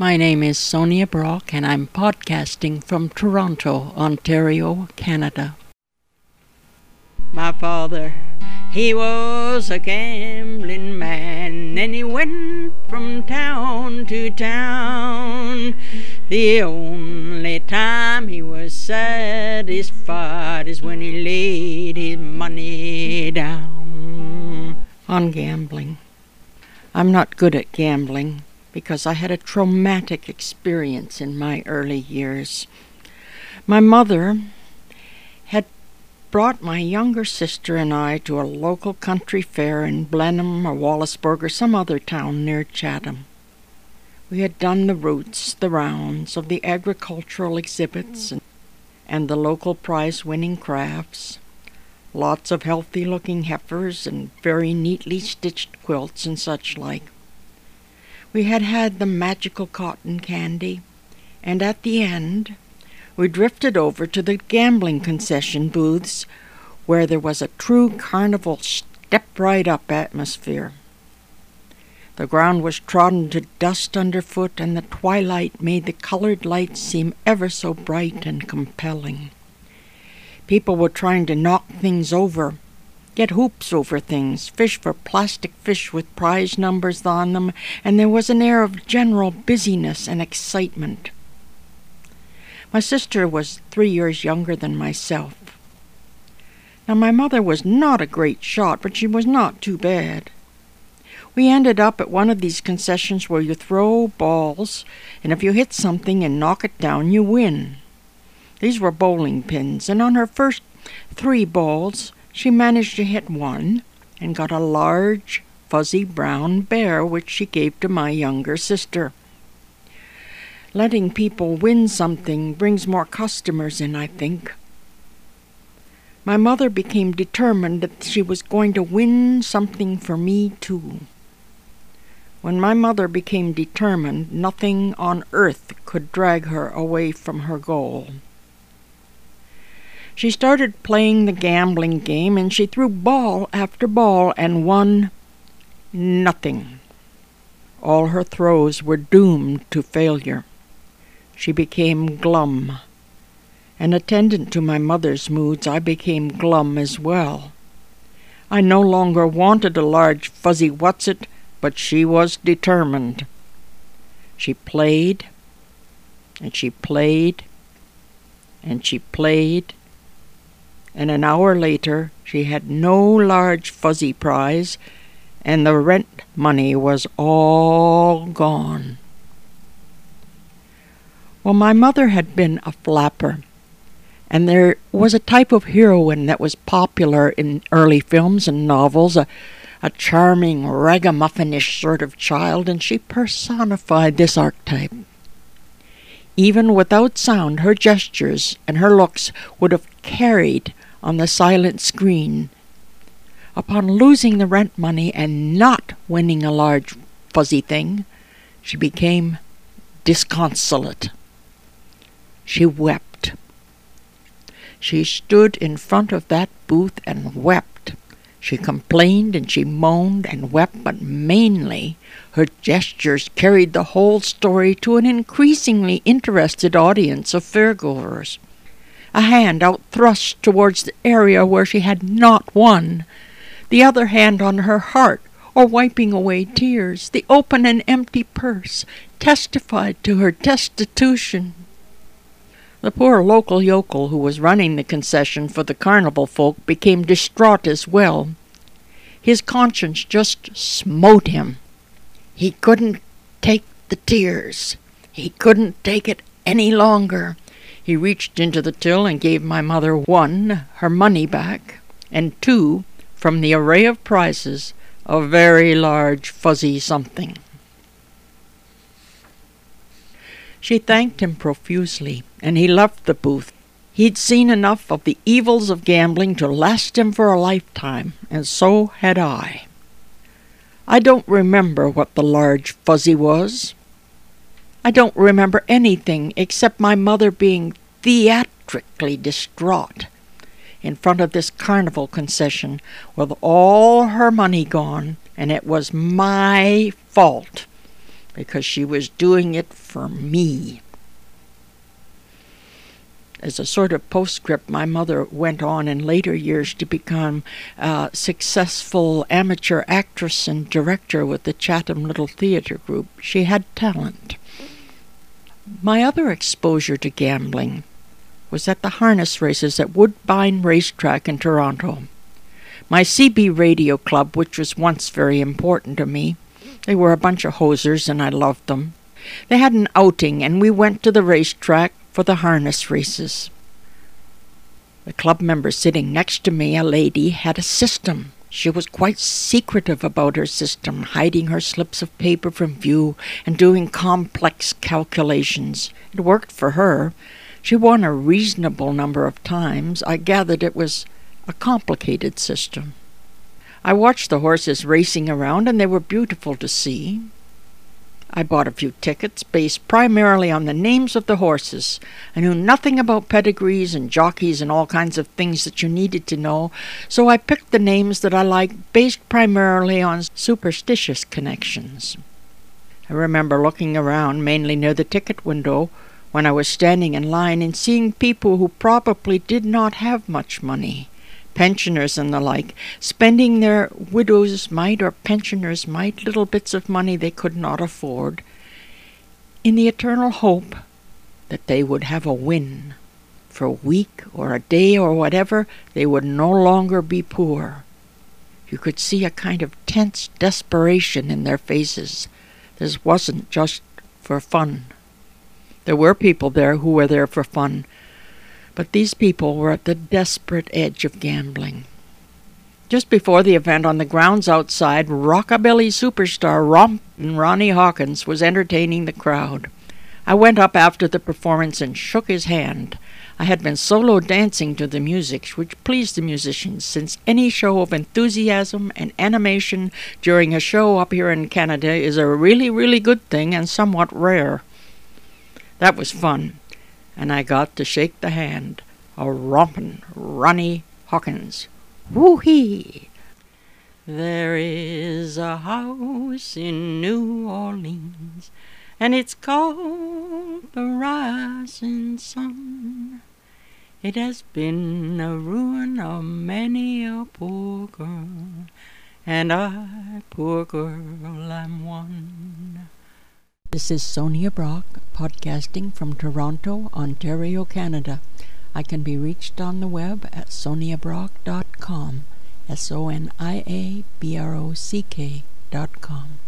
My name is Sonia Brock, and I'm podcasting from Toronto, Ontario, Canada. My father, he was a gambling man, and he went from town to town. The only time he was satisfied is when he laid his money down on gambling. I'm not good at gambling because I had a traumatic experience in my early years. My mother had brought my younger sister and I to a local country fair in Blenheim or Wallaceburg or some other town near Chatham. We had done the routes, the rounds of the agricultural exhibits and, and the local prize winning crafts. Lots of healthy looking heifers and very neatly stitched quilts and such like. We had had the magical cotton candy, and at the end we drifted over to the gambling concession booths where there was a true carnival step right up atmosphere. The ground was trodden to dust underfoot, and the twilight made the colored lights seem ever so bright and compelling. People were trying to knock things over get hoops over things, fish for plastic fish with prize numbers on them, and there was an air of general busyness and excitement. My sister was three years younger than myself. Now, my mother was not a great shot, but she was not too bad. We ended up at one of these concessions where you throw balls, and if you hit something and knock it down, you win. These were bowling pins, and on her first three balls, she managed to hit one and got a large, fuzzy brown bear which she gave to my younger sister. Letting people win something brings more customers in, I think. My mother became determined that she was going to win something for me, too. When my mother became determined, nothing on earth could drag her away from her goal. She started playing the gambling game and she threw ball after ball and won nothing. All her throws were doomed to failure. She became glum. And attendant to my mother's moods, I became glum as well. I no longer wanted a large fuzzy whatsit, but she was determined. She played, and she played, and she played, and an hour later she had no large fuzzy prize, and the rent money was all gone. Well, my mother had been a flapper, and there was a type of heroine that was popular in early films and novels, a, a charming, ragamuffinish sort of child, and she personified this archetype. Even without sound, her gestures and her looks would have carried on the silent screen. Upon losing the rent money and not winning a large fuzzy thing, she became disconsolate. She wept. She stood in front of that booth and wept. She complained and she moaned and wept, but mainly her gestures carried the whole story to an increasingly interested audience of fairgoers a hand out thrust towards the area where she had not won, the other hand on her heart or wiping away tears, the open and empty purse testified to her destitution. The poor local yokel who was running the concession for the carnival folk became distraught as well. His conscience just smote him. He couldn't take the tears. He couldn't take it any longer. He reached into the till and gave my mother one, her money back, and two, from the array of prizes, a very large fuzzy something. She thanked him profusely, and he left the booth. He'd seen enough of the evils of gambling to last him for a lifetime, and so had I. I don't remember what the large fuzzy was. I don't remember anything except my mother being theatrically distraught in front of this carnival concession with all her money gone, and it was my fault because she was doing it for me. As a sort of postscript, my mother went on in later years to become a successful amateur actress and director with the Chatham Little Theatre Group. She had talent. My other exposure to gambling was at the harness races at Woodbine Racetrack in Toronto. My CB radio club, which was once very important to me, they were a bunch of hosers and I loved them. They had an outing and we went to the racetrack for the harness races. The club member sitting next to me, a lady, had a system. She was quite secretive about her system, hiding her slips of paper from view and doing complex calculations. It worked for her. She won a reasonable number of times. I gathered it was a complicated system. I watched the horses racing around, and they were beautiful to see. I bought a few tickets based primarily on the names of the horses. I knew nothing about pedigrees and jockeys and all kinds of things that you needed to know, so I picked the names that I liked based primarily on superstitious connections. I remember looking around, mainly near the ticket window, when I was standing in line and seeing people who probably did not have much money pensioners and the like, spending their widow's mite or pensioners' mite little bits of money they could not afford, in the eternal hope that they would have a win. For a week or a day or whatever, they would no longer be poor. You could see a kind of tense desperation in their faces. This wasn't just for fun. There were people there who were there for fun, but these people were at the desperate edge of gambling. Just before the event, on the grounds outside, rockabilly superstar Rompin' Ronnie Hawkins was entertaining the crowd. I went up after the performance and shook his hand. I had been solo dancing to the music, which pleased the musicians, since any show of enthusiasm and animation during a show up here in Canada is a really, really good thing and somewhat rare. That was fun and I got to shake the hand of rompin' Ronnie Hawkins. Woo-hee! There is a house in New Orleans, and it's called the Rising Sun. It has been a ruin of many a poor girl, and I, poor girl, am one. This is Sonia Brock, podcasting from Toronto, Ontario, Canada. I can be reached on the web at soniabrock.com, S O N I A B R O C K.com.